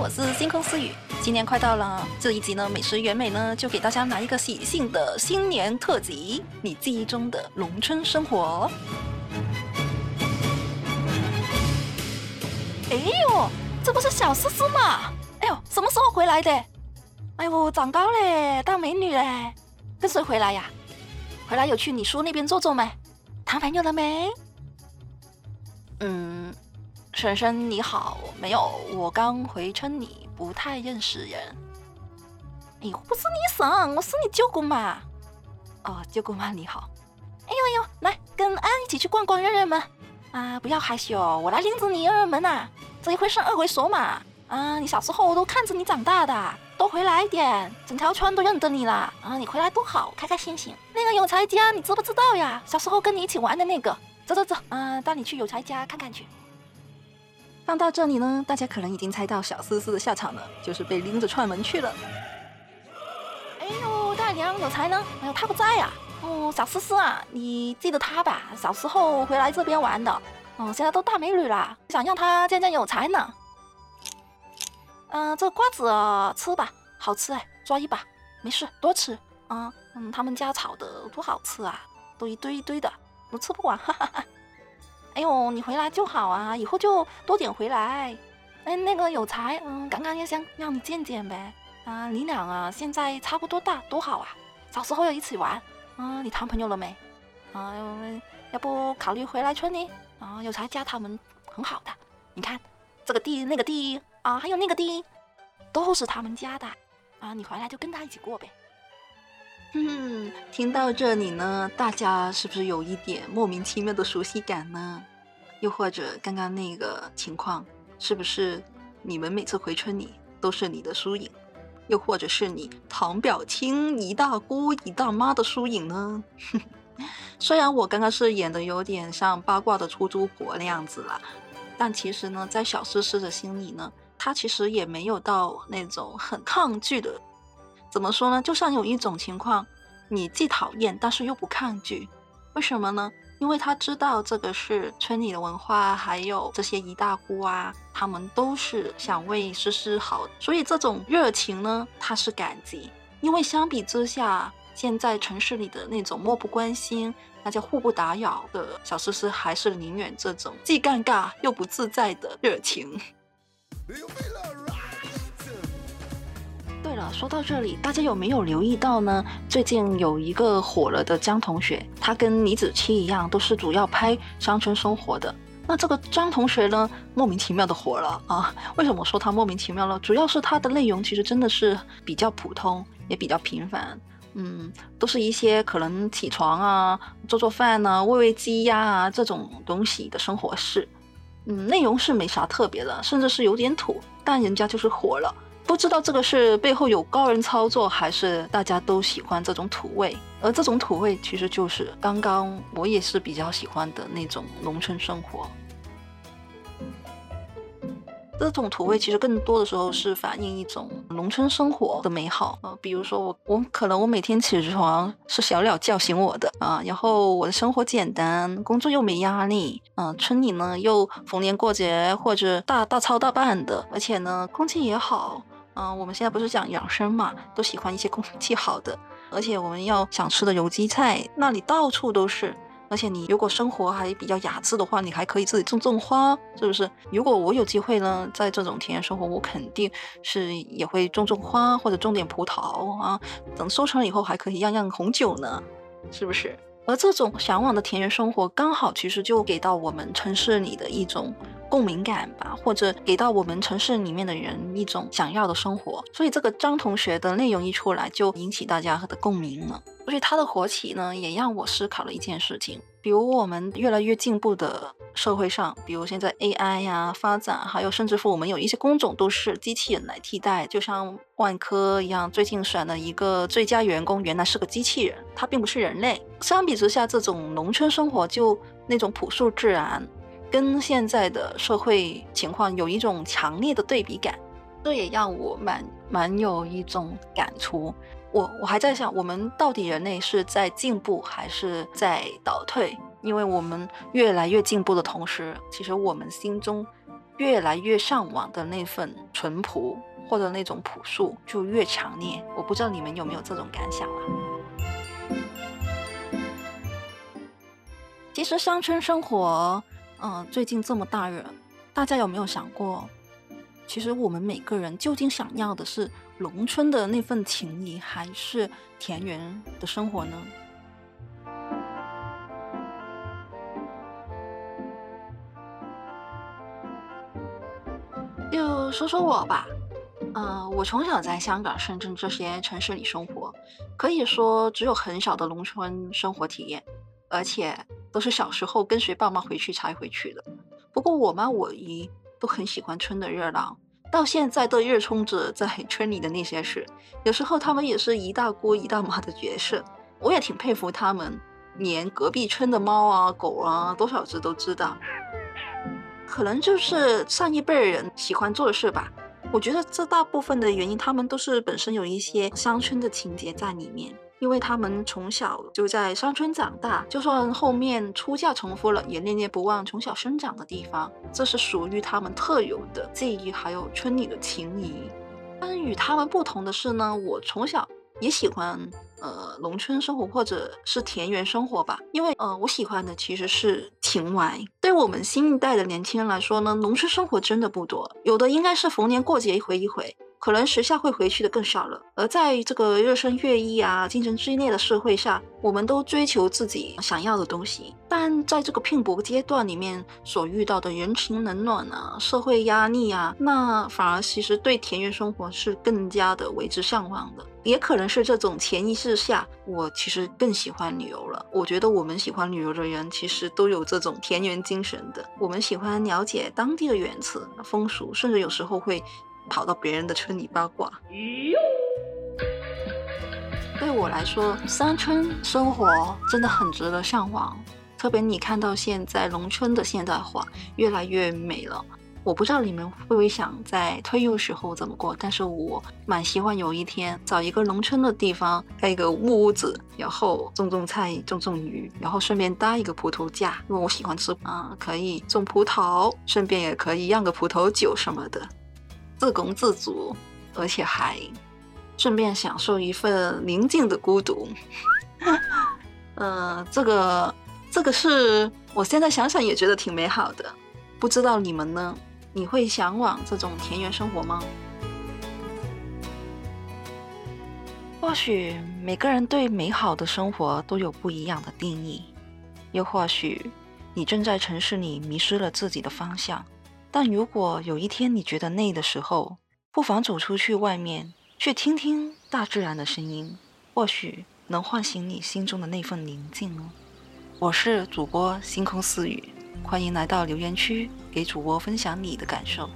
我是星空思雨。今年快到了，这一集呢，美食原美呢就给大家来一个喜庆的新年特辑，你记忆中的农村生活。哎呦，这不是小思思吗？哎呦，什么时候回来的？哎呦，长高嘞，大美女嘞，跟谁回来呀？回来有去你叔那边坐坐没？谈朋友了没？嗯。婶婶你好，没有，我刚回村里，不太认识人。哎呦，不是你婶，我是你舅姑妈。哦，舅姑妈你好。哎呦哎呦，来跟安一起去逛逛，认认门。啊，不要害羞，我来领着你认认门呐。这一回生二回熟嘛。啊，你小时候我都看着你长大的，多回来一点，整条村都认得你啦。啊，你回来多好，开开心心。那个有才家你知不知道呀？小时候跟你一起玩的那个。走走走，啊，带你去有才家看看去。放到这里呢，大家可能已经猜到小思思的下场了，就是被拎着串门去了。哎呦，大娘有才呢？哎呦，他不在呀。哦，小思思啊，你记得他吧？小时候回来这边玩的。哦，现在都大美女了，想让她见见有才呢。嗯，这瓜子啊吃吧，好吃哎，抓一把，没事，多吃。啊，嗯，他们家炒的多好吃啊，都一堆一堆的，我吃不完。哈哈哈。哎呦，你回来就好啊，以后就多点回来。哎，那个有才，嗯，刚刚也想让你见见呗。啊，你俩啊，现在差不多大，多好啊。小时候要一起玩。啊，你谈朋友了没？啊，要不考虑回来村里？啊，有才家他们很好的。你看，这个地那个地啊，还有那个地，都是他们家的。啊，你回来就跟他一起过呗。嗯，听到这里呢，大家是不是有一点莫名其妙的熟悉感呢？又或者刚刚那个情况，是不是你们每次回村里都是你的输赢？又或者是你堂表亲、姨大姑、姨大妈的输赢呢？虽然我刚刚是演的有点像八卦的出租婆那样子啦，但其实呢，在小思思的心里呢，她其实也没有到那种很抗拒的。怎么说呢？就像有一种情况，你既讨厌，但是又不抗拒，为什么呢？因为他知道这个是村里的文化，还有这些姨大姑啊，他们都是想为诗诗好，所以这种热情呢，他是感激。因为相比之下，现在城市里的那种漠不关心、大家互不打扰的小诗诗，还是宁愿这种既尴尬又不自在的热情。对了，说到这里，大家有没有留意到呢？最近有一个火了的张同学，他跟李子柒一样，都是主要拍乡村生活的。那这个张同学呢，莫名其妙的火了啊！为什么说他莫名其妙了？主要是他的内容其实真的是比较普通，也比较平凡。嗯，都是一些可能起床啊、做做饭啊、喂喂鸡呀啊这种东西的生活事。嗯，内容是没啥特别的，甚至是有点土，但人家就是火了。不知道这个是背后有高人操作，还是大家都喜欢这种土味？而这种土味其实就是刚刚我也是比较喜欢的那种农村生活。这种土味其实更多的时候是反映一种农村生活的美好啊，比如说我我可能我每天起床是小鸟叫醒我的啊，然后我的生活简单，工作又没压力，嗯，村里呢又逢年过节或者大大操大办的，而且呢空气也好。嗯，我们现在不是讲养生嘛，都喜欢一些空气好的，而且我们要想吃的有机菜，那里到处都是。而且你如果生活还比较雅致的话，你还可以自己种种花，是不是？如果我有机会呢，在这种田园生活，我肯定是也会种种花或者种点葡萄啊，等收成了以后还可以酿酿红酒呢，是不是？而这种向往的田园生活，刚好其实就给到我们城市里的一种。共鸣感吧，或者给到我们城市里面的人一种想要的生活，所以这个张同学的内容一出来，就引起大家的共鸣了。所以他的火起呢，也让我思考了一件事情，比如我们越来越进步的社会上，比如现在 AI 呀发展，还有甚至乎我们有一些工种都是机器人来替代，就像万科一样，最近选了一个最佳员工，原来是个机器人，他并不是人类。相比之下，这种农村生活就那种朴素自然。跟现在的社会情况有一种强烈的对比感，这也让我蛮蛮有一种感触。我我还在想，我们到底人类是在进步还是在倒退？因为我们越来越进步的同时，其实我们心中越来越向往的那份淳朴或者那种朴素就越强烈。我不知道你们有没有这种感想啊？其实乡村生活，嗯，最近这么大热，大家有没有想过，其实我们每个人究竟想要的是农村的那份情谊，还是田园的生活呢？就说说我吧，嗯，我从小在香港、深圳这些城市里生活，可以说只有很少的农村生活体验，而且。都是小时候跟随爸妈回去才回去的。不过我妈我姨都很喜欢村的热闹，到现在都热衷着在 村里的那些事。有时候他们也是一大姑一大妈的角色，我也挺佩服他们，连隔壁村的猫啊狗啊多少只都知道。可能就是上一辈人喜欢做的事吧。我觉得这大部分的原因，他们都是本身有一些乡村的情节在里面。因为他们从小就在山村长大，就算后面出嫁重复了，也念念不忘从小生长的地方，这是属于他们特有的记忆，还有村里的情谊。但与他们不同的是呢，我从小也喜欢呃农村生活或者是田园生活吧，因为呃我喜欢的其实是情怀。对我们新一代的年轻人来说呢，农村生活真的不多，有的应该是逢年过节一回一回。可能时下会回去的更少了，而在这个日新月异啊、竞争激烈的社会下，我们都追求自己想要的东西，但在这个拼搏阶段里面所遇到的人情冷暖啊、社会压力啊，那反而其实对田园生活是更加的为之向往的。也可能是这种潜意识下，我其实更喜欢旅游了。我觉得我们喜欢旅游的人，其实都有这种田园精神的。我们喜欢了解当地的原始风俗，甚至有时候会。跑到别人的村里八卦。对我来说，山村生活真的很值得向往。特别你看到现在农村的现代化越来越美了，我不知道你们会不会想在退休时候怎么过，但是我蛮希望有一天找一个农村的地方盖一个木屋子，然后种种菜、种种鱼，然后顺便搭一个葡萄架，因为我喜欢吃啊，可以种葡萄，顺便也可以酿个葡萄酒什么的。自供自足，而且还顺便享受一份宁静的孤独。呃，这个这个是我现在想想也觉得挺美好的。不知道你们呢？你会向往这种田园生活吗？或许每个人对美好的生活都有不一样的定义，又或许你正在城市里迷失了自己的方向。但如果有一天你觉得累的时候，不妨走出去外面，去听听大自然的声音，或许能唤醒你心中的那份宁静哦。我是主播星空私语，欢迎来到留言区，给主播分享你的感受。